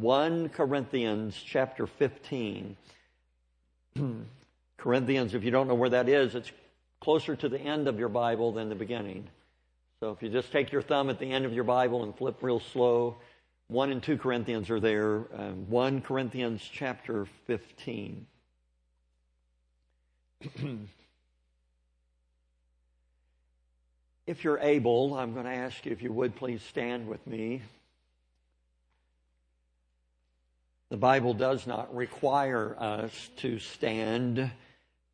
1 Corinthians chapter 15. Corinthians, if you don't know where that is, it's closer to the end of your Bible than the beginning. So if you just take your thumb at the end of your Bible and flip real slow, 1 and 2 Corinthians are there. Um, 1 Corinthians chapter 15. if you're able, I'm going to ask you if you would please stand with me. The Bible does not require us to stand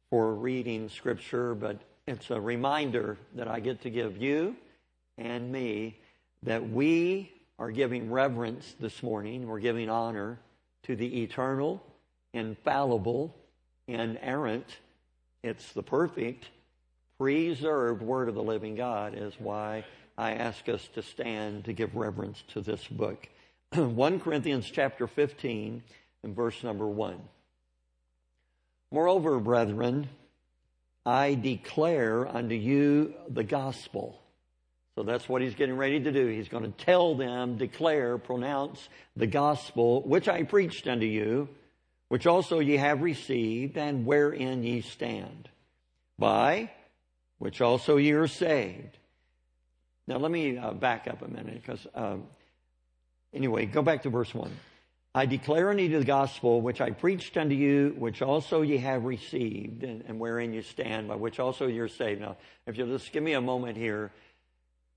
for reading Scripture, but it's a reminder that I get to give you and me that we are giving reverence this morning. We're giving honor to the eternal, infallible, inerrant, it's the perfect, preserved Word of the living God, is why I ask us to stand to give reverence to this book. 1 Corinthians chapter 15 and verse number 1. Moreover, brethren, I declare unto you the gospel. So that's what he's getting ready to do. He's going to tell them, declare, pronounce the gospel, which I preached unto you, which also ye have received, and wherein ye stand. By which also ye are saved. Now let me uh, back up a minute because uh, Anyway, go back to verse 1. I declare unto you the gospel which I preached unto you, which also ye have received, and, and wherein you stand, by which also you're saved. Now, if you'll just give me a moment here,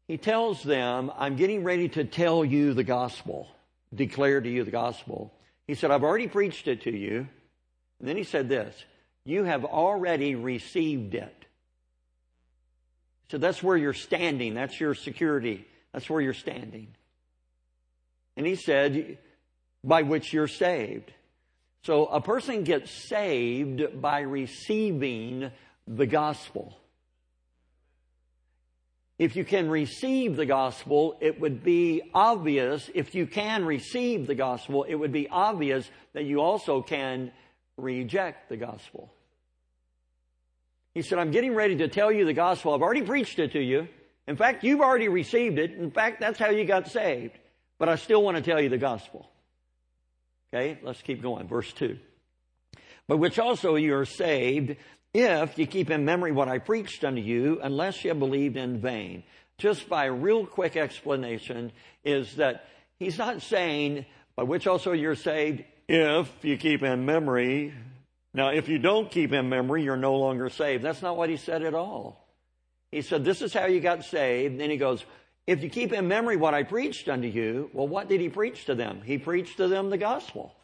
he tells them, I'm getting ready to tell you the gospel, declare to you the gospel. He said, I've already preached it to you. And then he said this, you have already received it. So that's where you're standing. That's your security. That's where you're standing. And he said, by which you're saved. So a person gets saved by receiving the gospel. If you can receive the gospel, it would be obvious, if you can receive the gospel, it would be obvious that you also can reject the gospel. He said, I'm getting ready to tell you the gospel. I've already preached it to you. In fact, you've already received it. In fact, that's how you got saved. But I still want to tell you the gospel. Okay, let's keep going. Verse 2. But which also you are saved if you keep in memory what I preached unto you, unless you believed in vain. Just by a real quick explanation is that he's not saying, by which also you're saved if you keep in memory. Now, if you don't keep in memory, you're no longer saved. That's not what he said at all. He said, this is how you got saved. Then he goes, if you keep in memory what I preached unto you, well, what did he preach to them? He preached to them the gospel.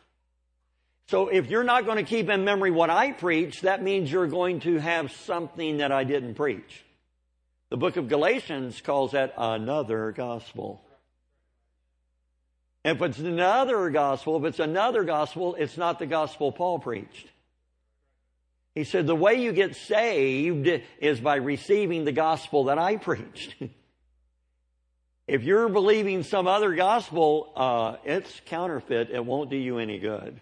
So if you're not going to keep in memory what I preached, that means you're going to have something that I didn't preach. The book of Galatians calls that another gospel. If it's another gospel, if it's another gospel, it's not the gospel Paul preached. He said the way you get saved is by receiving the gospel that I preached. If you're believing some other gospel, uh, it's counterfeit. It won't do you any good.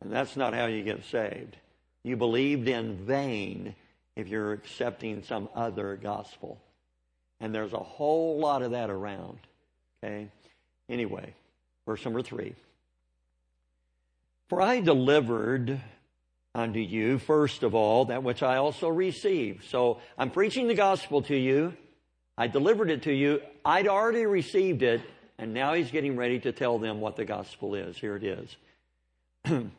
And that's not how you get saved. You believed in vain if you're accepting some other gospel. And there's a whole lot of that around. Okay? Anyway, verse number three. For I delivered unto you, first of all, that which I also received. So I'm preaching the gospel to you. I delivered it to you. I'd already received it, and now he's getting ready to tell them what the gospel is. Here it is.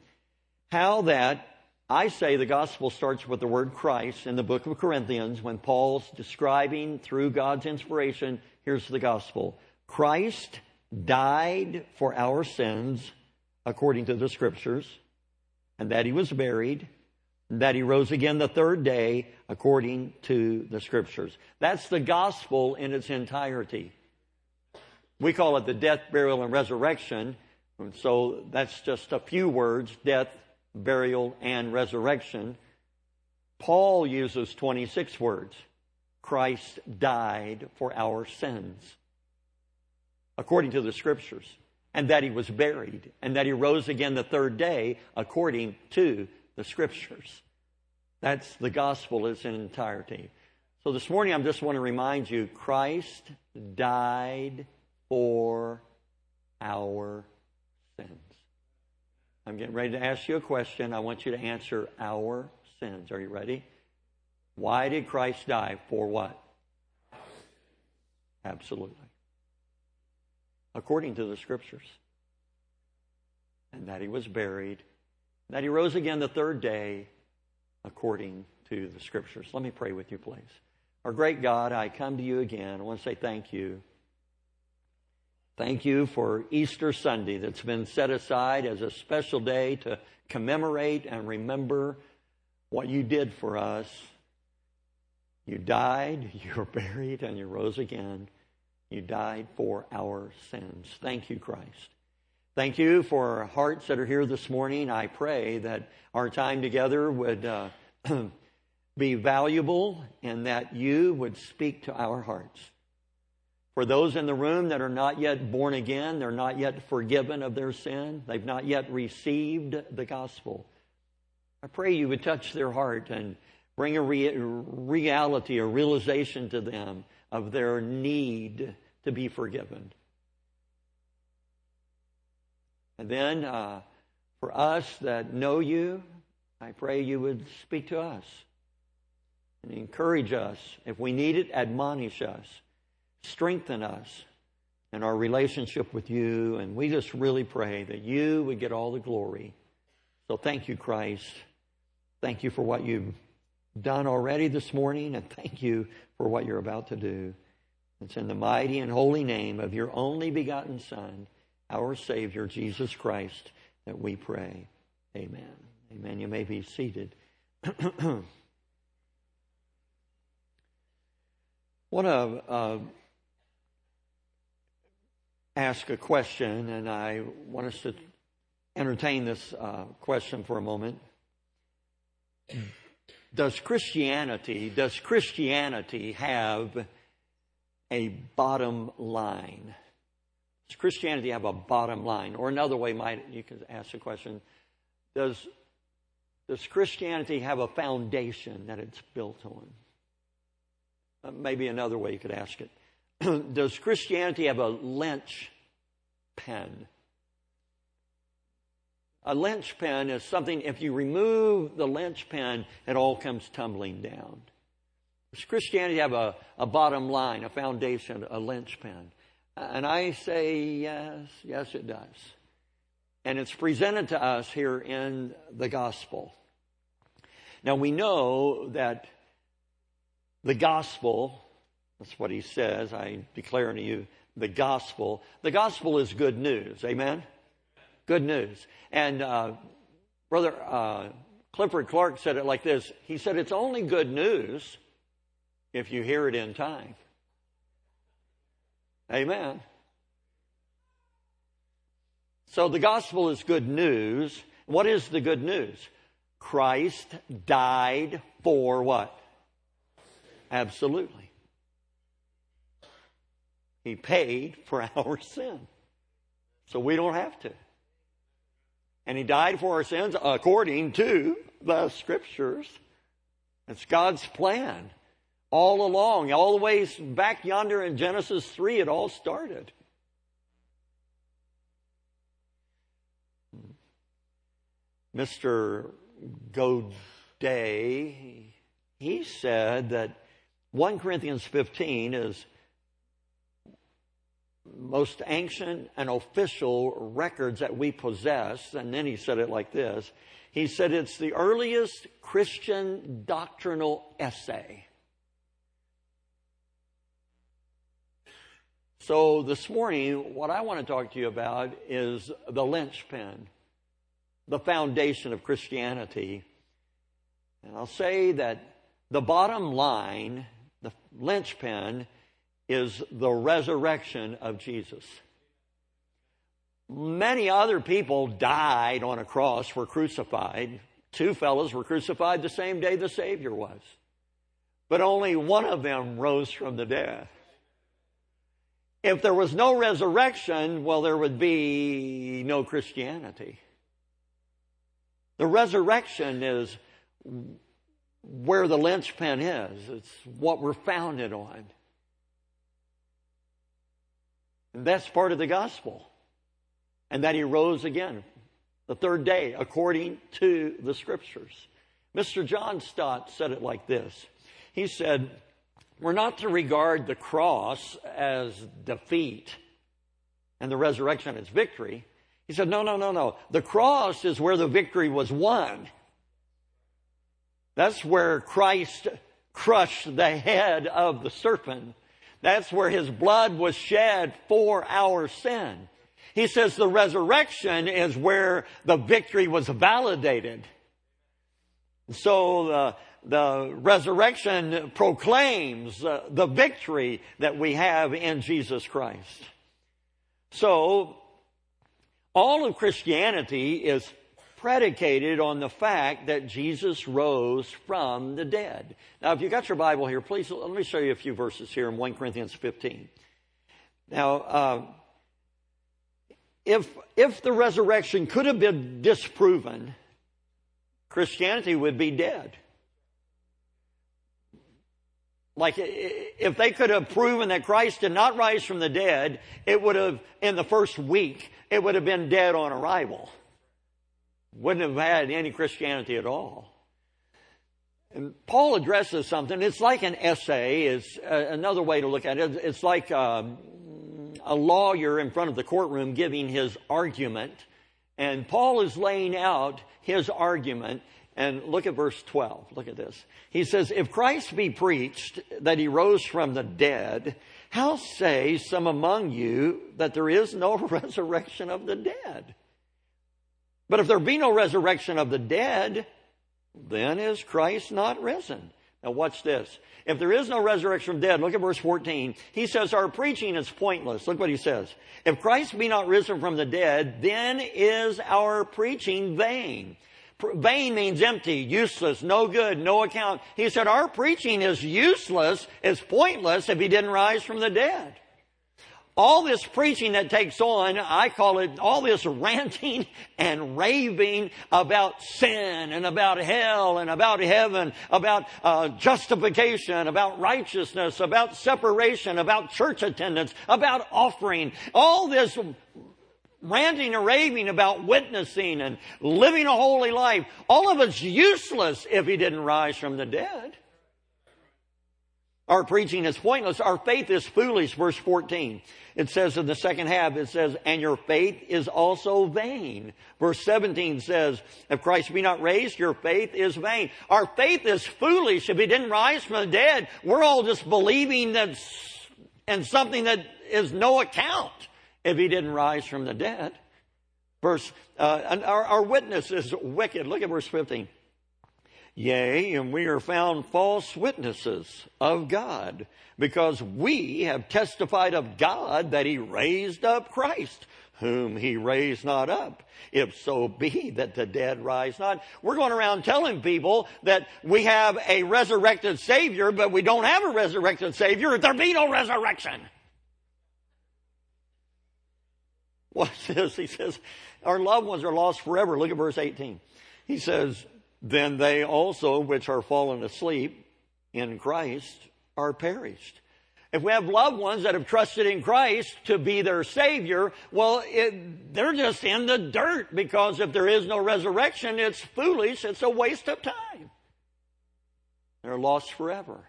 How that I say the gospel starts with the word Christ in the book of Corinthians when Paul's describing through God's inspiration, here's the gospel. Christ died for our sins according to the scriptures, and that he was buried, that he rose again the third day according to the scriptures. That's the gospel in its entirety. We call it the death, burial, and resurrection. So that's just a few words death, burial, and resurrection. Paul uses 26 words. Christ died for our sins, according to the scriptures, and that he was buried, and that he rose again the third day, according to the scriptures. That's the gospel in its entirety. So this morning, I just want to remind you Christ died for our sins. I'm getting ready to ask you a question. I want you to answer our sins. Are you ready? Why did Christ die? For what? Absolutely. According to the scriptures. And that he was buried, that he rose again the third day, according to the scriptures. Let me pray with you, please. Our great God, I come to you again. I want to say thank you. Thank you for Easter Sunday that's been set aside as a special day to commemorate and remember what you did for us. You died, you were buried, and you rose again. You died for our sins. Thank you, Christ. Thank you for hearts that are here this morning. I pray that our time together would uh, be valuable and that you would speak to our hearts. For those in the room that are not yet born again, they're not yet forgiven of their sin, they've not yet received the gospel. I pray you would touch their heart and bring a re- reality, a realization to them of their need to be forgiven. And then uh, for us that know you, I pray you would speak to us and encourage us. If we need it, admonish us, strengthen us in our relationship with you. And we just really pray that you would get all the glory. So thank you, Christ. Thank you for what you've done already this morning, and thank you for what you're about to do. It's in the mighty and holy name of your only begotten Son, our Savior, Jesus Christ, that we pray. Amen. Amen. You may be seated. want to uh, ask a question, and I want us to entertain this uh, question for a moment. Does Christianity does Christianity have a bottom line? Does Christianity have a bottom line? Or another way, might you could ask the question: Does does Christianity have a foundation that it's built on? Uh, maybe another way you could ask it. Does Christianity have a lynch pen? A linchpin is something, if you remove the linchpin, it all comes tumbling down. Does Christianity have a, a bottom line, a foundation, a linchpin? And I say yes, yes, it does. And it's presented to us here in the gospel. Now we know that the gospel, that's what he says, I declare unto you the gospel. The gospel is good news. Amen? Good news. And uh, Brother uh, Clifford Clark said it like this He said, It's only good news if you hear it in time. Amen. So the gospel is good news. What is the good news? Christ died for what? Absolutely. He paid for our sin. So we don't have to. And He died for our sins according to the Scriptures. It's God's plan all along, all the way back yonder in Genesis 3, it all started. Mr. Godet, he said that 1 Corinthians 15 is most ancient and official records that we possess. And then he said it like this. He said it's the earliest Christian doctrinal essay. So this morning, what I want to talk to you about is the linchpin, the foundation of Christianity. And I'll say that the bottom line the linchpin is the resurrection of Jesus. Many other people died on a cross, were crucified. Two fellows were crucified the same day the Savior was. But only one of them rose from the dead. If there was no resurrection, well, there would be no Christianity. The resurrection is where the linchpin is. It's what we're founded on. And that's part of the gospel. and that he rose again the third day, according to the scriptures. Mr. John Stott said it like this He said, We're not to regard the cross as defeat and the resurrection as victory. He said, No, no, no, no. The cross is where the victory was won. That's where Christ crushed the head of the serpent. That's where his blood was shed for our sin. He says the resurrection is where the victory was validated. So the, the resurrection proclaims uh, the victory that we have in Jesus Christ. So all of Christianity is predicated on the fact that Jesus rose from the dead. Now, if you got your Bible here, please let me show you a few verses here in 1 Corinthians 15. Now, uh, if, if the resurrection could have been disproven, Christianity would be dead. Like, if they could have proven that Christ did not rise from the dead, it would have, in the first week, it would have been dead on arrival. Wouldn't have had any Christianity at all. And Paul addresses something. It's like an essay, is uh, another way to look at it. It's like um, a lawyer in front of the courtroom giving his argument. And Paul is laying out his argument and look at verse 12. Look at this. He says, If Christ be preached that he rose from the dead, how say some among you that there is no resurrection of the dead? But if there be no resurrection of the dead, then is Christ not risen? Now watch this. If there is no resurrection from the dead, look at verse 14. He says our preaching is pointless. Look what he says. If Christ be not risen from the dead, then is our preaching vain Vain means empty, useless, no good, no account. He said our preaching is useless, is pointless if he didn't rise from the dead. All this preaching that takes on, I call it all this ranting and raving about sin and about hell and about heaven, about uh, justification, about righteousness, about separation, about church attendance, about offering. All this ranting and raving about witnessing and living a holy life, all of it's useless if he didn't rise from the dead. Our preaching is pointless. Our faith is foolish, verse 14. It says in the second half, it says, and your faith is also vain. Verse 17 says, if Christ be not raised, your faith is vain. Our faith is foolish if he didn't rise from the dead. We're all just believing that in something that is no account if he didn't rise from the dead. Verse, uh, our, our witness is wicked. Look at verse 15. Yea, and we are found false witnesses of God, because we have testified of God that he raised up Christ, whom he raised not up, if so be that the dead rise not. We're going around telling people that we have a resurrected Savior, but we don't have a resurrected Savior if there be no resurrection. Watch this. He says, Our loved ones are lost forever. Look at verse 18. He says, Then they also, which are fallen asleep in Christ, are perished. If we have loved ones that have trusted in Christ to be their Savior, well, it, they're just in the dirt because if there is no resurrection, it's foolish. It's a waste of time. They're lost forever.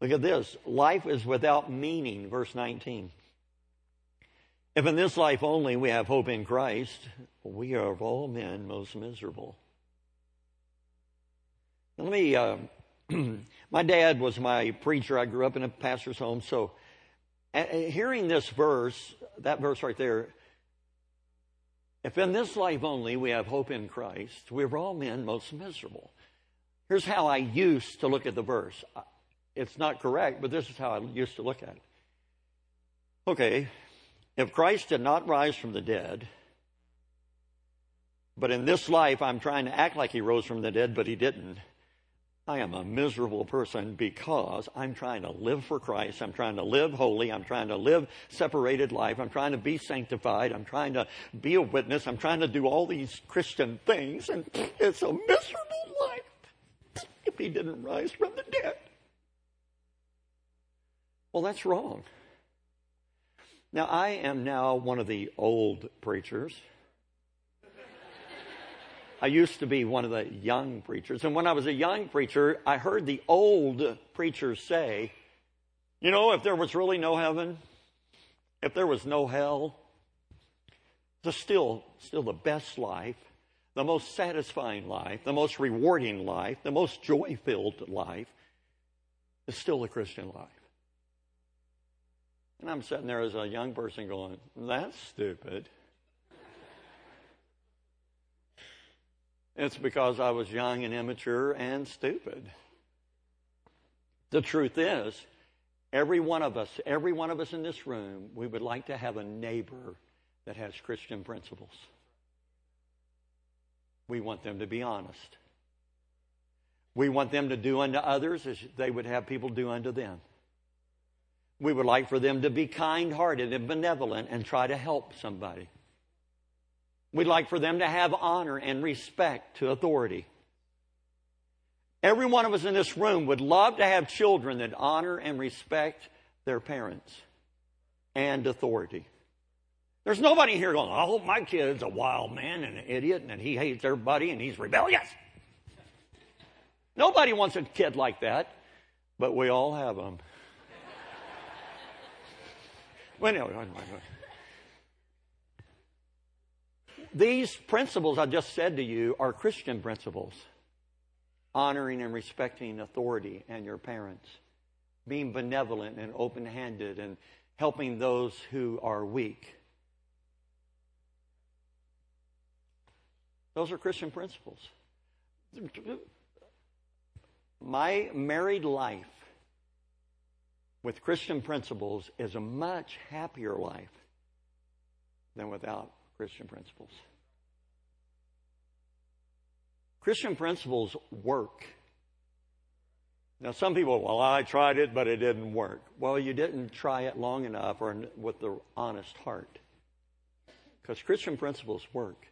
Look at this. Life is without meaning, verse 19. If in this life only we have hope in Christ, we are of all men most miserable. Let me, uh, my dad was my preacher. I grew up in a pastor's home. So, hearing this verse, that verse right there, if in this life only we have hope in Christ, we are all men most miserable. Here's how I used to look at the verse. It's not correct, but this is how I used to look at it. Okay, if Christ did not rise from the dead, but in this life I'm trying to act like he rose from the dead, but he didn't, I am a miserable person because I'm trying to live for Christ. I'm trying to live holy. I'm trying to live separated life. I'm trying to be sanctified. I'm trying to be a witness. I'm trying to do all these Christian things, and it's a miserable life if he didn't rise from the dead. Well, that's wrong. Now, I am now one of the old preachers. I used to be one of the young preachers. And when I was a young preacher, I heard the old preachers say, you know, if there was really no heaven, if there was no hell, the still, still the best life, the most satisfying life, the most rewarding life, the most joy filled life is still the Christian life. And I'm sitting there as a young person going, that's stupid. it's because I was young and immature and stupid. The truth is, every one of us, every one of us in this room, we would like to have a neighbor that has Christian principles. We want them to be honest. We want them to do unto others as they would have people do unto them. We would like for them to be kind hearted and benevolent and try to help somebody. We'd like for them to have honor and respect to authority. Every one of us in this room would love to have children that honor and respect their parents and authority. There's nobody here going, I hope my kid's a wild man and an idiot and he hates everybody and he's rebellious. Nobody wants a kid like that, but we all have them. Anyway. These principles I just said to you are Christian principles honoring and respecting authority and your parents, being benevolent and open handed, and helping those who are weak. Those are Christian principles. My married life with Christian principles is a much happier life than without Christian principles. Christian principles work. Now, some people, well, I tried it, but it didn't work. Well, you didn't try it long enough or with the honest heart. Because Christian principles work.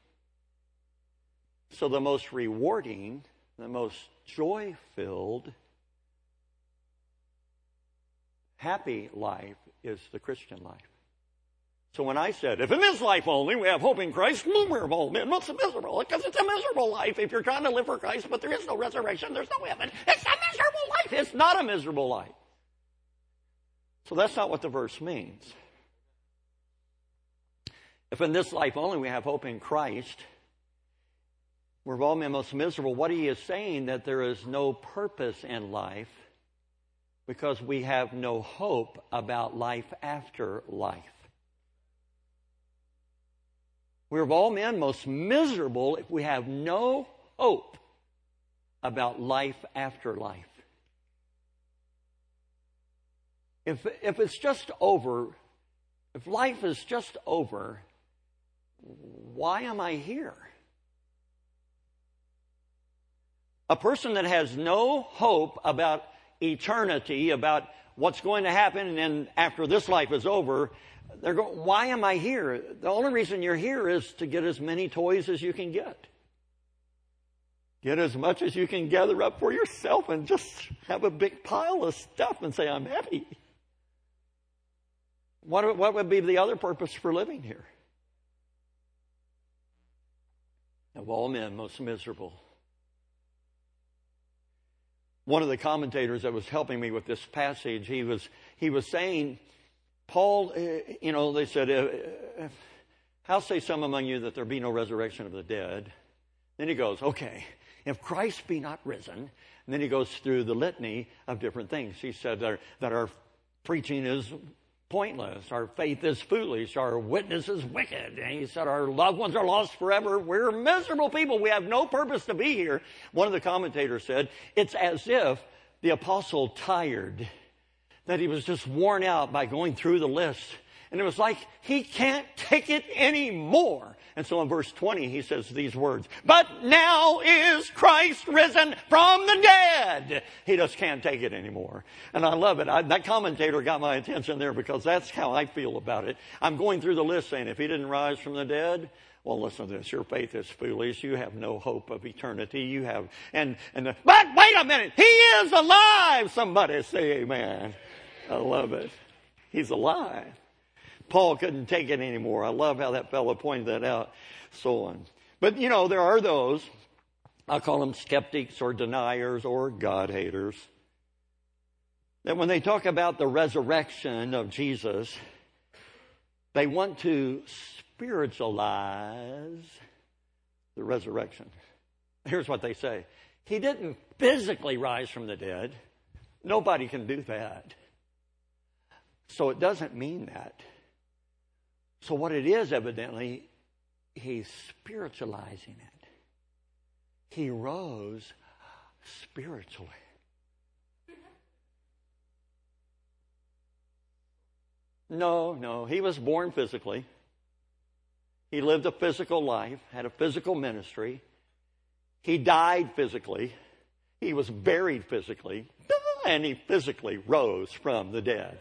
So, the most rewarding, the most joy filled, happy life is the Christian life. So when I said, if in this life only we have hope in Christ, we're all men. What's miserable? Because it's a miserable life if you're trying to live for Christ, but there is no resurrection, there's no heaven. It's a miserable life. It's not a miserable life. So that's not what the verse means. If in this life only we have hope in Christ, we're all men most miserable. What he is saying that there is no purpose in life because we have no hope about life after life. We're of all men most miserable if we have no hope about life after life. If, if it's just over, if life is just over, why am I here? A person that has no hope about eternity, about what's going to happen, and then after this life is over, they're going, why am I here? The only reason you're here is to get as many toys as you can get. Get as much as you can gather up for yourself and just have a big pile of stuff and say, I'm happy. What, what would be the other purpose for living here? Of all men, most miserable. One of the commentators that was helping me with this passage, he was, he was saying, Paul, eh, you know, they said, eh, eh, How say some among you that there be no resurrection of the dead? Then he goes, Okay, if Christ be not risen, and then he goes through the litany of different things. He said that our, that our preaching is pointless, our faith is foolish, our witness is wicked. And he said our loved ones are lost forever. We're miserable people. We have no purpose to be here. One of the commentators said, It's as if the apostle tired that he was just worn out by going through the list. And it was like he can't take it anymore. And so in verse 20, he says these words, But now is Christ risen from the dead. He just can't take it anymore. And I love it. I, that commentator got my attention there because that's how I feel about it. I'm going through the list saying, if he didn't rise from the dead, well, listen to this. Your faith is foolish. You have no hope of eternity. You have, and, and, the, but wait a minute. He is alive. Somebody say amen. I love it. He's alive. Paul couldn't take it anymore. I love how that fellow pointed that out. So on. But you know, there are those, I call them skeptics or deniers or God haters, that when they talk about the resurrection of Jesus, they want to spiritualize the resurrection. Here's what they say He didn't physically rise from the dead. Nobody can do that. So it doesn't mean that. So, what it is, evidently, he's spiritualizing it. He rose spiritually. No, no, he was born physically. He lived a physical life, had a physical ministry. He died physically. He was buried physically. And he physically rose from the dead.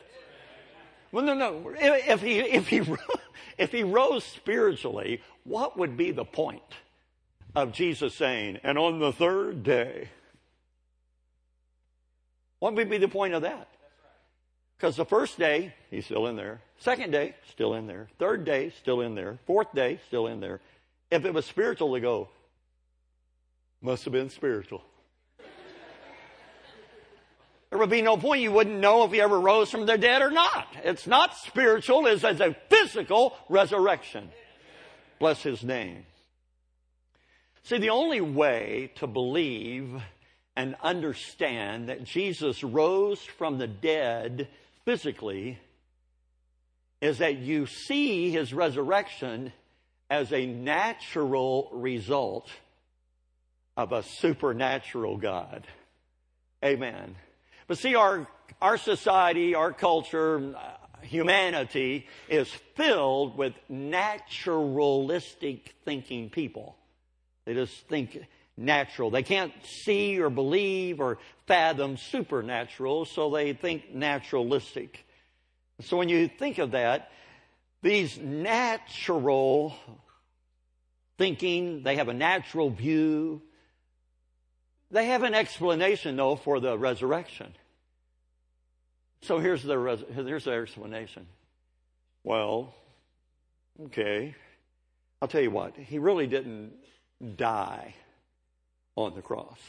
Well, no, no. If he, if he, if he rose spiritually, what would be the point of Jesus saying, and on the third day? What would be the point of that? Because the first day, he's still in there. Second day, still in there. Third day, still in there. Fourth day, still in there. If it was spiritual, to go, must have been spiritual. Would be no point. You wouldn't know if he ever rose from the dead or not. It's not spiritual, it's as a physical resurrection. Bless his name. See, the only way to believe and understand that Jesus rose from the dead physically is that you see his resurrection as a natural result of a supernatural God. Amen. But see, our, our society, our culture, humanity is filled with naturalistic thinking people. They just think natural. They can't see or believe or fathom supernatural, so they think naturalistic. So when you think of that, these natural thinking, they have a natural view. They have an explanation, though, for the resurrection. So here's the, res- here's the explanation. Well, okay. I'll tell you what, he really didn't die on the cross.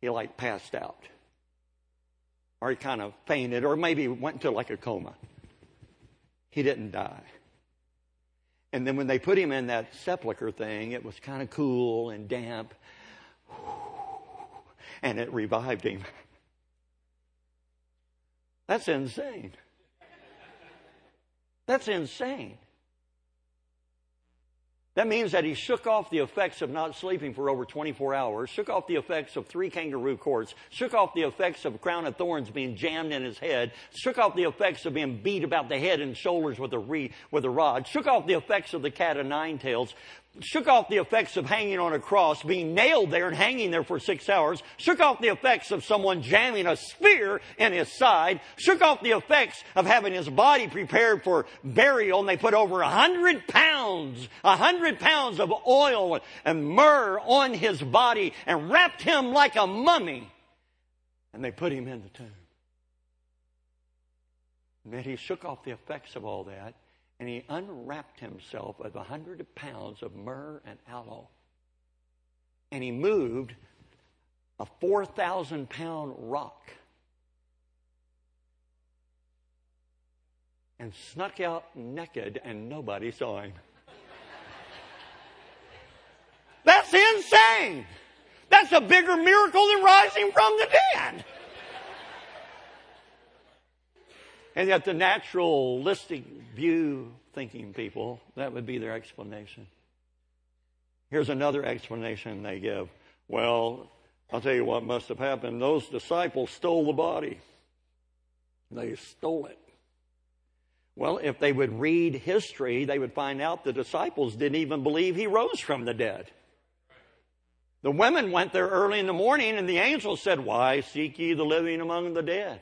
He like passed out. Or he kind of fainted, or maybe went into like a coma. He didn't die. And then when they put him in that sepulcher thing, it was kind of cool and damp. And it revived him. That's insane. That's insane. That means that he shook off the effects of not sleeping for over 24 hours, shook off the effects of three kangaroo courts, shook off the effects of a crown of thorns being jammed in his head, shook off the effects of being beat about the head and shoulders with a, re, with a rod, shook off the effects of the cat of nine tails, shook off the effects of hanging on a cross, being nailed there and hanging there for six hours, shook off the effects of someone jamming a spear in his side, shook off the effects of having his body prepared for burial, and they put over a hundred pounds, a hundred pounds of oil and myrrh on his body and wrapped him like a mummy, and they put him in the tomb. And then he shook off the effects of all that and he unwrapped himself of a hundred pounds of myrrh and aloe. And he moved a 4,000 pound rock and snuck out naked, and nobody saw him. That's insane! That's a bigger miracle than rising from the dead. And yet, the naturalistic view thinking people, that would be their explanation. Here's another explanation they give. Well, I'll tell you what must have happened. Those disciples stole the body, they stole it. Well, if they would read history, they would find out the disciples didn't even believe he rose from the dead. The women went there early in the morning, and the angel said, Why seek ye the living among the dead?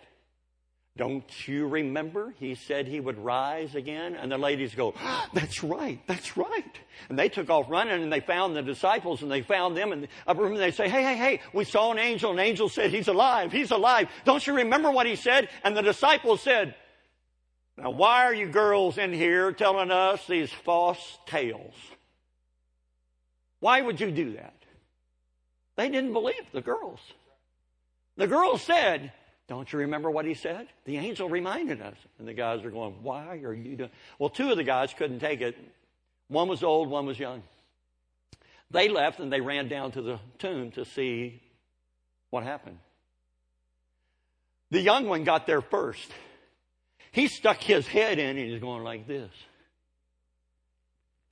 Don't you remember? He said he would rise again. And the ladies go, ah, That's right, that's right. And they took off running and they found the disciples and they found them in the upper room and they say, Hey, hey, hey, we saw an angel. An angel said, He's alive, he's alive. Don't you remember what he said? And the disciples said, Now, why are you girls in here telling us these false tales? Why would you do that? They didn't believe the girls. The girls said, Don't you remember what he said? The angel reminded us. And the guys are going, Why are you doing? Well, two of the guys couldn't take it. One was old, one was young. They left and they ran down to the tomb to see what happened. The young one got there first. He stuck his head in and he's going like this.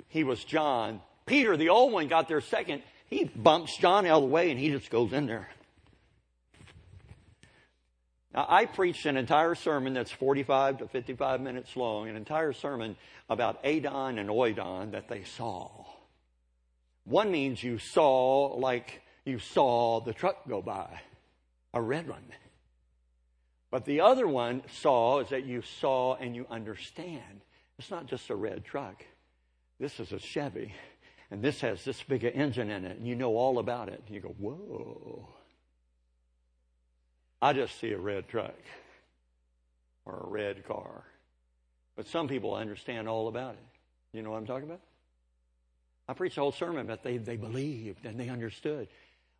He was John. Peter, the old one, got there second. He bumps John out of the way and he just goes in there. Now, I preached an entire sermon that's 45 to 55 minutes long, an entire sermon about Adon and Oidon that they saw. One means you saw like you saw the truck go by, a red one. But the other one saw is that you saw and you understand. It's not just a red truck. This is a Chevy, and this has this big engine in it, and you know all about it. And you go, whoa. I just see a red truck or a red car. But some people understand all about it. You know what I'm talking about? I preached a whole sermon but they, they believed and they understood.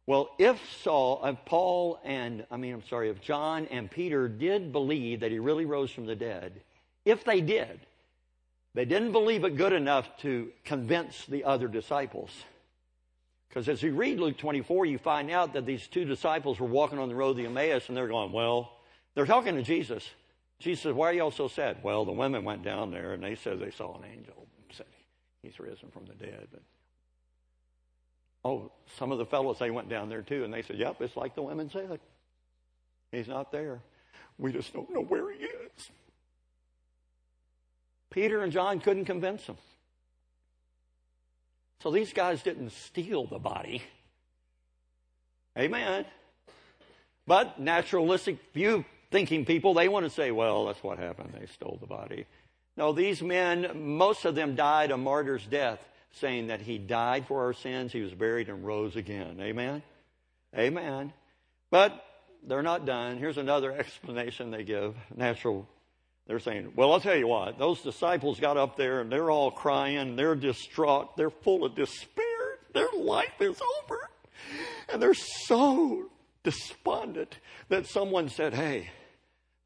Well, if Saul, if Paul and, I mean, I'm sorry, if John and Peter did believe that he really rose from the dead, if they did, they didn't believe it good enough to convince the other disciples. Because as you read Luke 24, you find out that these two disciples were walking on the road to Emmaus and they're going, well, they're talking to Jesus. Jesus says, why are y'all so sad? Well, the women went down there and they said they saw an angel and said he's risen from the dead. But oh, some of the fellows they went down there too, and they said, "Yep, it's like the women said. He's not there. We just don't know where he is." Peter and John couldn't convince them. So these guys didn't steal the body. Amen. But naturalistic view thinking people, they want to say, well, that's what happened. They stole the body. No, these men, most of them died a martyr's death, saying that he died for our sins, he was buried, and rose again. Amen? Amen. But they're not done. Here's another explanation they give. Natural. They're saying, well, I'll tell you what, those disciples got up there and they're all crying, they're distraught, they're full of despair, their life is over. And they're so despondent that someone said, hey,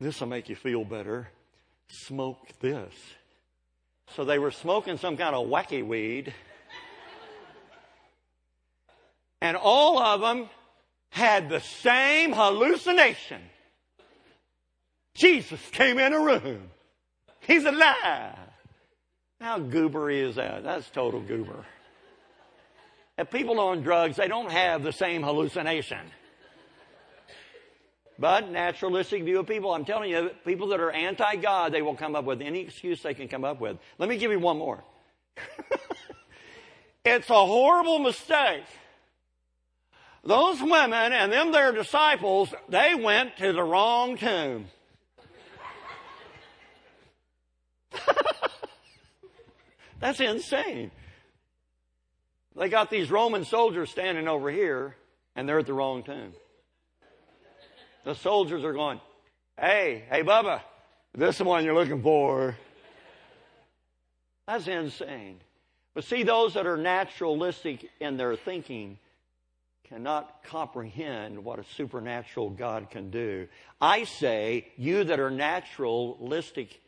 this will make you feel better smoke this. So they were smoking some kind of wacky weed. And all of them had the same hallucination. Jesus came in a room. He's alive. How goobery is that? That's total goober. If people on drugs, they don't have the same hallucination. But naturalistic view of people, I'm telling you, people that are anti-God, they will come up with any excuse they can come up with. Let me give you one more. it's a horrible mistake. Those women and them their disciples, they went to the wrong tomb. That's insane. They got these Roman soldiers standing over here, and they're at the wrong tomb. The soldiers are going, hey, hey, Bubba, this is the one you're looking for. That's insane. But see, those that are naturalistic in their thinking cannot comprehend what a supernatural God can do. I say, you that are naturalistic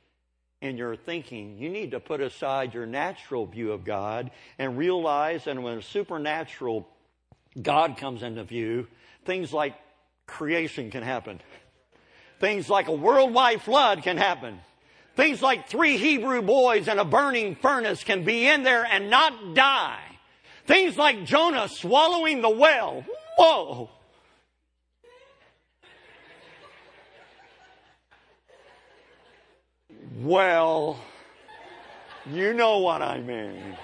in your thinking, you need to put aside your natural view of God and realize that when a supernatural God comes into view, things like creation can happen. Things like a worldwide flood can happen. Things like three Hebrew boys in a burning furnace can be in there and not die. Things like Jonah swallowing the whale. Whoa. Well, you know what I mean.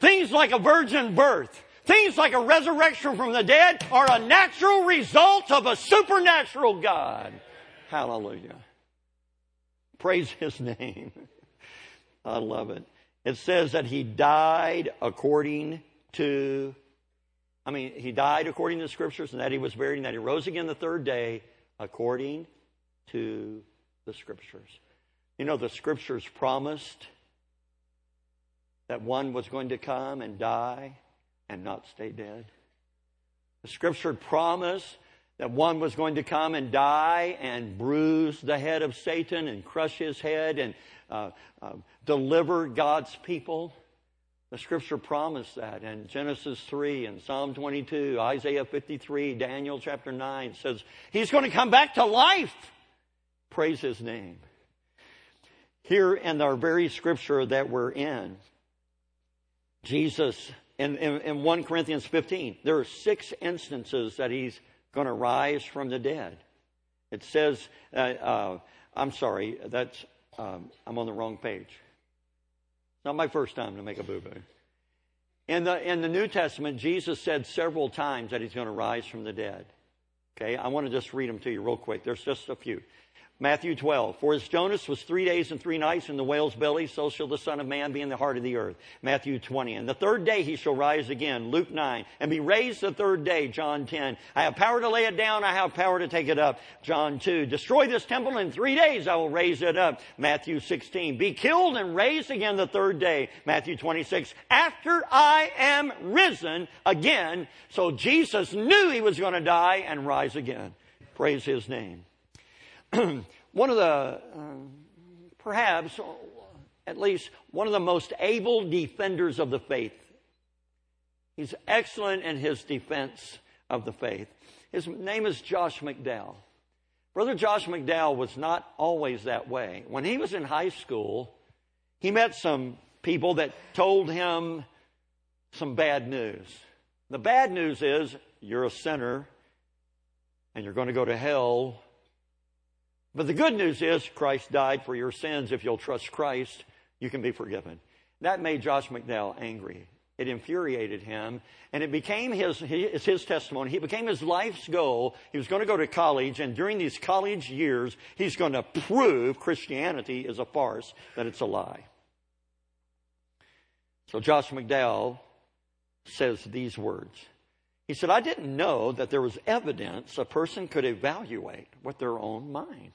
Things like a virgin birth. Things like a resurrection from the dead are a natural result of a supernatural God. Hallelujah. Praise his name. I love it. It says that he died according to, I mean, he died according to the scriptures and that he was buried and that he rose again the third day according to the Scriptures. You know, the Scriptures promised that one was going to come and die and not stay dead. The Scripture promised that one was going to come and die and bruise the head of Satan and crush his head and uh, uh, deliver God's people. The scripture promised that in Genesis 3 and Psalm 22, Isaiah 53, Daniel chapter 9 says, He's going to come back to life. Praise His name. Here in our very scripture that we're in, Jesus, in, in, in 1 Corinthians 15, there are six instances that He's going to rise from the dead. It says, uh, uh, I'm sorry, that's, um, I'm on the wrong page. Not my first time to make a boo boo. In the, in the New Testament, Jesus said several times that he's going to rise from the dead. Okay, I want to just read them to you real quick. There's just a few. Matthew 12. For as Jonas was three days and three nights in the whale's belly, so shall the Son of Man be in the heart of the earth. Matthew 20. And the third day he shall rise again. Luke 9. And be raised the third day. John 10. I have power to lay it down. I have power to take it up. John 2. Destroy this temple in three days. I will raise it up. Matthew 16. Be killed and raised again the third day. Matthew 26. After I am risen again. So Jesus knew he was going to die and rise again. Praise his name. one of the, uh, perhaps, at least one of the most able defenders of the faith. He's excellent in his defense of the faith. His name is Josh McDowell. Brother Josh McDowell was not always that way. When he was in high school, he met some people that told him some bad news. The bad news is you're a sinner and you're going to go to hell but the good news is Christ died for your sins. If you'll trust Christ, you can be forgiven. That made Josh McDowell angry. It infuriated him, and it became his, his, his testimony. He became his life's goal. He was going to go to college, and during these college years, he's going to prove Christianity is a farce, that it's a lie. So Josh McDowell says these words. He said, I didn't know that there was evidence a person could evaluate with their own mind.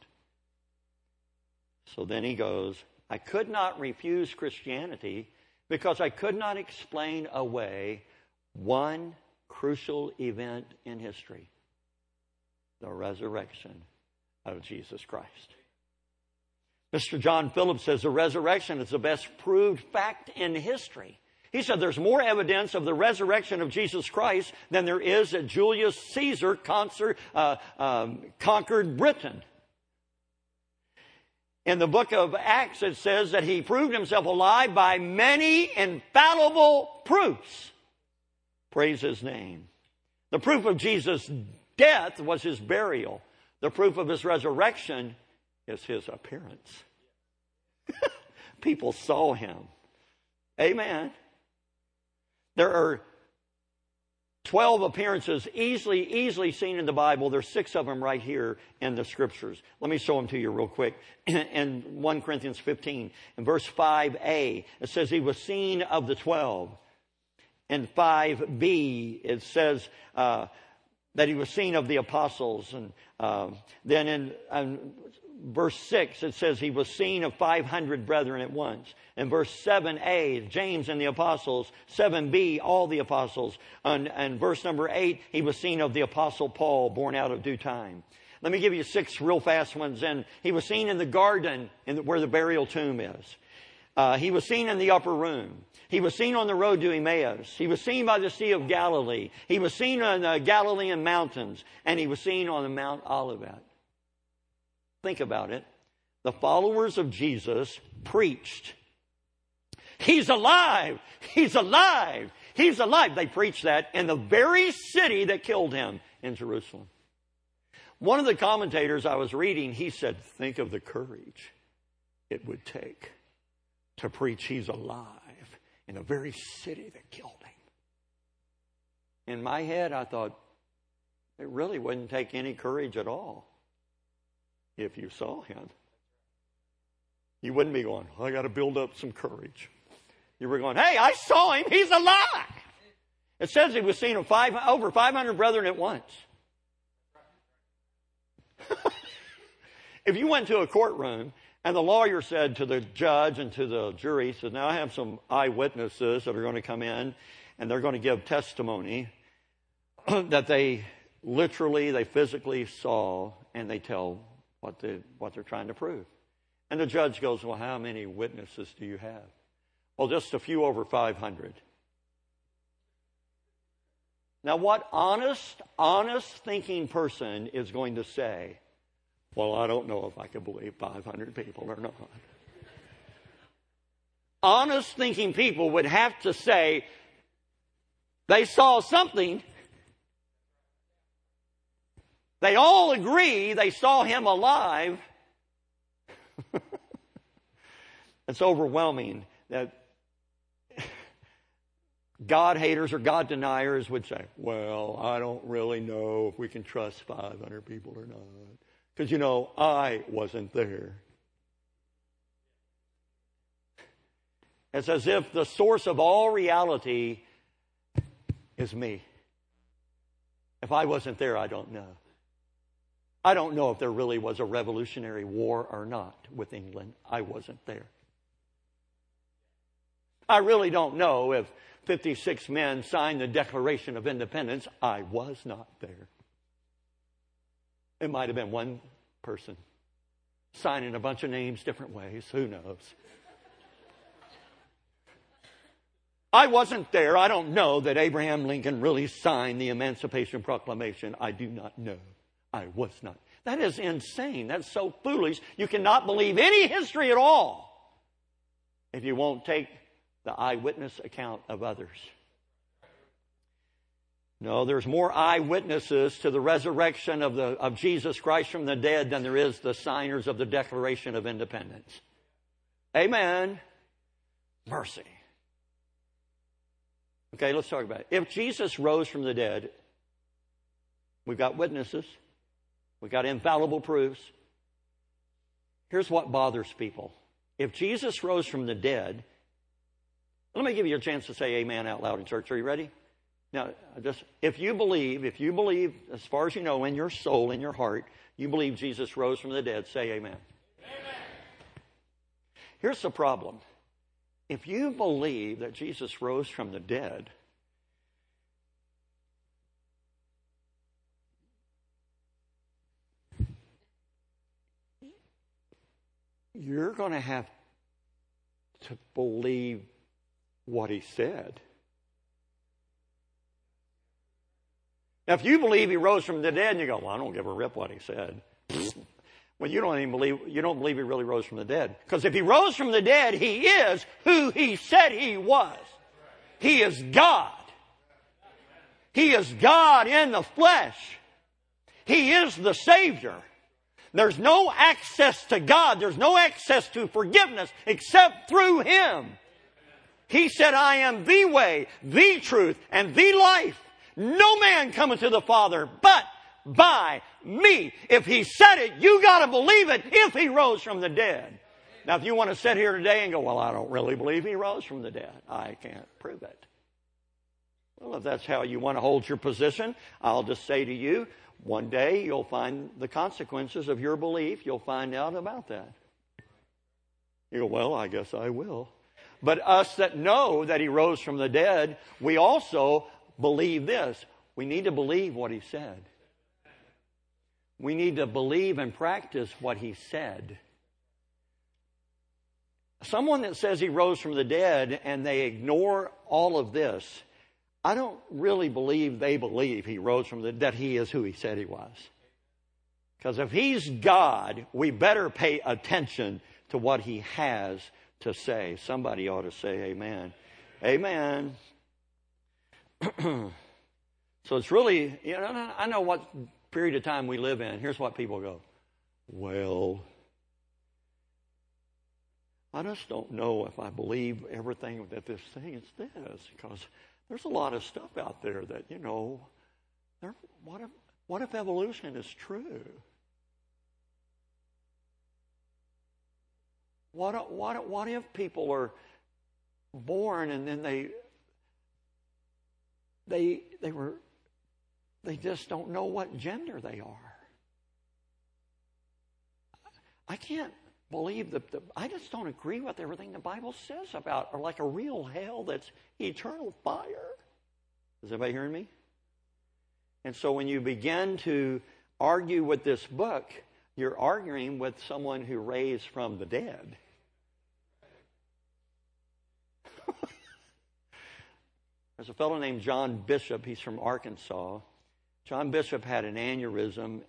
So then he goes, I could not refuse Christianity because I could not explain away one crucial event in history the resurrection of Jesus Christ. Mr. John Phillips says the resurrection is the best proved fact in history. He said there's more evidence of the resurrection of Jesus Christ than there is that Julius Caesar concert, uh, um, conquered Britain. In the book of Acts, it says that he proved himself alive by many infallible proofs. Praise his name. The proof of Jesus' death was his burial. The proof of his resurrection is his appearance. People saw him. Amen. There are 12 appearances easily, easily seen in the Bible. There's six of them right here in the scriptures. Let me show them to you real quick. In 1 Corinthians 15, in verse 5a, it says he was seen of the 12. In 5b, it says uh, that he was seen of the apostles. And uh, then in, in verse 6, it says he was seen of 500 brethren at once. In verse 7a, James and the apostles. 7b, all the apostles. And, and verse number 8, he was seen of the apostle Paul, born out of due time. Let me give you six real fast ones. And he was seen in the garden in the, where the burial tomb is. Uh, he was seen in the upper room. He was seen on the road to Emmaus. He was seen by the Sea of Galilee. He was seen on the Galilean mountains. And he was seen on the Mount Olivet. Think about it. The followers of Jesus preached. He's alive! He's alive! He's alive! They preached that in the very city that killed him in Jerusalem. One of the commentators I was reading, he said, think of the courage it would take to preach he's alive in the very city that killed him. In my head, I thought, it really wouldn't take any courage at all if you saw him. You wouldn't be going, I got to build up some courage. You were going, hey, I saw him. He's alive. It says he was seen of five, over 500 brethren at once. If you went to a courtroom and the lawyer said to the judge and to the jury, he says, Now I have some eyewitnesses that are going to come in and they're going to give testimony that they literally, they physically saw and they tell what, they, what they're trying to prove. And the judge goes, Well, how many witnesses do you have? Well, just a few over 500. Now, what honest, honest thinking person is going to say, Well, I don't know if I can believe 500 people or not? honest thinking people would have to say, They saw something. They all agree they saw him alive. it's overwhelming that God haters or God deniers would say, well, I don't really know if we can trust 500 people or not. Because, you know, I wasn't there. It's as if the source of all reality is me. If I wasn't there, I don't know. I don't know if there really was a revolutionary war or not with England. I wasn't there. I really don't know if 56 men signed the Declaration of Independence. I was not there. It might have been one person signing a bunch of names different ways. Who knows? I wasn't there. I don't know that Abraham Lincoln really signed the Emancipation Proclamation. I do not know. I was not. That is insane. That's so foolish. You cannot believe any history at all if you won't take the eyewitness account of others. No, there's more eyewitnesses to the resurrection of, the, of Jesus Christ from the dead than there is the signers of the Declaration of Independence. Amen. Mercy. Okay, let's talk about it. If Jesus rose from the dead, we've got witnesses, we've got infallible proofs. Here's what bothers people. If Jesus rose from the dead, let me give you a chance to say amen out loud in church. Are you ready? Now, just if you believe, if you believe, as far as you know, in your soul, in your heart, you believe Jesus rose from the dead, say amen. amen. Here's the problem. If you believe that Jesus rose from the dead, you're going to have to believe what he said. Now, if you believe he rose from the dead, and you go, "Well, I don't give a rip what he said," well, you don't even believe you don't believe he really rose from the dead. Because if he rose from the dead, he is who he said he was. He is God. He is God in the flesh. He is the Savior. There's no access to God. There's no access to forgiveness except through Him. He said, I am the way, the truth, and the life. No man cometh to the Father but by me. If he said it, you gotta believe it if he rose from the dead. Now, if you want to sit here today and go, well, I don't really believe he rose from the dead, I can't prove it. Well, if that's how you want to hold your position, I'll just say to you, one day you'll find the consequences of your belief. You'll find out about that. You go, well, I guess I will. But us that know that he rose from the dead, we also believe this. We need to believe what he said. We need to believe and practice what he said. Someone that says he rose from the dead and they ignore all of this, I don't really believe they believe he rose from the that he is who he said he was. Because if he's God, we better pay attention to what he has to say. Somebody ought to say amen. Amen. so it's really, you know, I know what period of time we live in. Here's what people go, well, I just don't know if I believe everything that this thing is this, because there's a lot of stuff out there that, you know, what if, what if evolution is true? What, what, what if people are born and then they they they were they just don't know what gender they are. I can't believe that the, I just don't agree with everything the Bible says about, or like a real hell that's eternal fire. Is everybody hearing me? And so when you begin to argue with this book, you're arguing with someone who raised from the dead. There's a fellow named John Bishop. He's from Arkansas. John Bishop had an aneurysm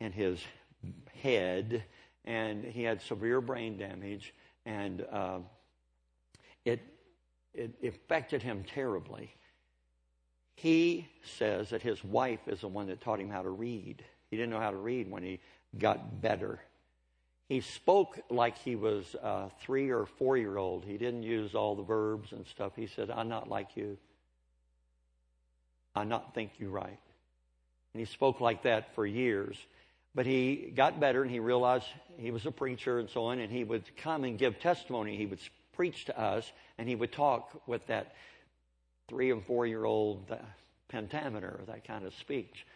in his head, and he had severe brain damage, and uh, it it affected him terribly. He says that his wife is the one that taught him how to read. He didn't know how to read when he got better. He spoke like he was a three or four year old. He didn't use all the verbs and stuff. He said, I'm not like you. I not think you right. And he spoke like that for years. But he got better and he realized he was a preacher and so on, and he would come and give testimony. He would preach to us, and he would talk with that three and four year old uh, pentameter, that kind of speech.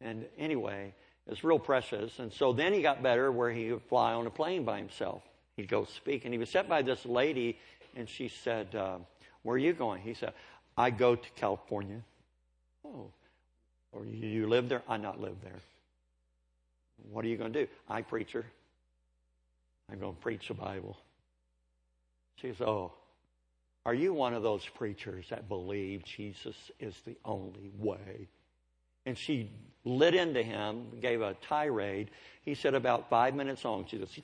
And anyway, it's real precious. And so then he got better where he would fly on a plane by himself. He'd go speak. And he was sent by this lady, and she said, uh, Where are you going? He said, I go to California. Oh, or you, you live there? I not live there. What are you going to do? I preacher. I'm going to preach the Bible. She says, Oh, are you one of those preachers that believe Jesus is the only way? And she lit into him, gave a tirade. He said about five minutes on, she goes,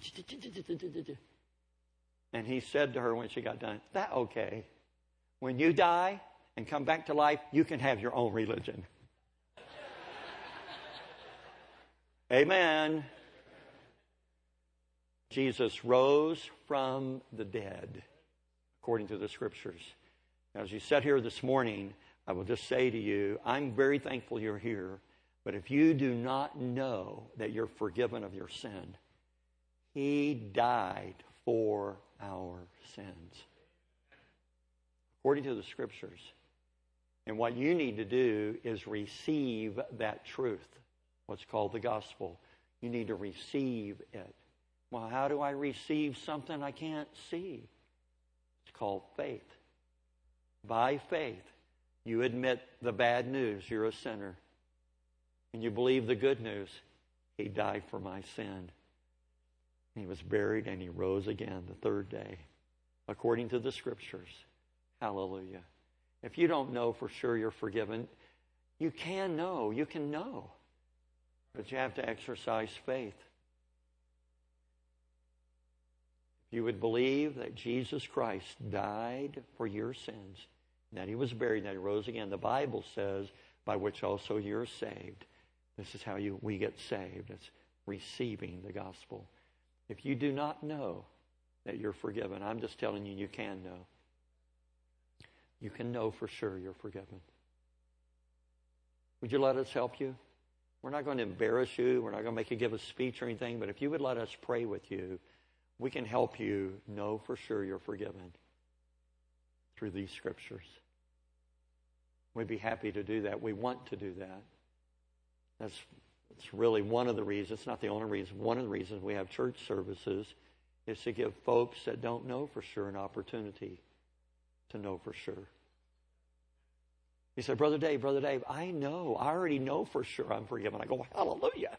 and he said to her when she got done, that okay. When you die and come back to life, you can have your own religion. Amen. Jesus rose from the dead according to the scriptures. As you sat here this morning, I will just say to you, I'm very thankful you're here, but if you do not know that you're forgiven of your sin, He died for our sins. According to the scriptures. And what you need to do is receive that truth, what's called the gospel. You need to receive it. Well, how do I receive something I can't see? It's called faith. By faith, you admit the bad news, you're a sinner. And you believe the good news, He died for my sin. He was buried and He rose again the third day, according to the Scriptures. Hallelujah. If you don't know for sure you're forgiven, you can know. You can know. But you have to exercise faith. If you would believe that Jesus Christ died for your sins, that he was buried, that he rose again, the Bible says, by which also you're saved. This is how you, we get saved. It's receiving the gospel. If you do not know that you're forgiven, I'm just telling you, you can know. You can know for sure you're forgiven. Would you let us help you? We're not going to embarrass you. We're not going to make you give a speech or anything, but if you would let us pray with you, we can help you know for sure you're forgiven through these scriptures. We'd be happy to do that. We want to do that. That's, that's really one of the reasons, it's not the only reason, one of the reasons we have church services is to give folks that don't know for sure an opportunity to know for sure. He said, Brother Dave, Brother Dave, I know. I already know for sure I'm forgiven. I go, Hallelujah.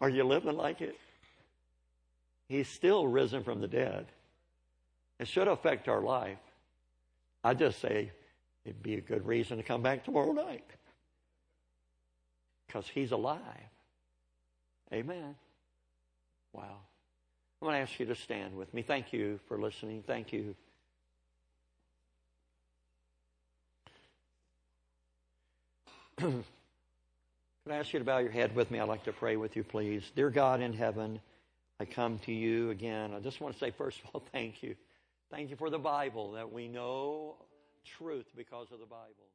Are you living like it? He's still risen from the dead. It should affect our life. I just say it'd be a good reason to come back tomorrow night because he's alive. Amen. Wow. I'm going to ask you to stand with me. Thank you for listening. Thank you. Could I ask you to bow your head with me? I'd like to pray with you, please. Dear God in heaven, I come to you again. I just want to say, first of all, thank you. Thank you for the Bible, that we know truth because of the Bible.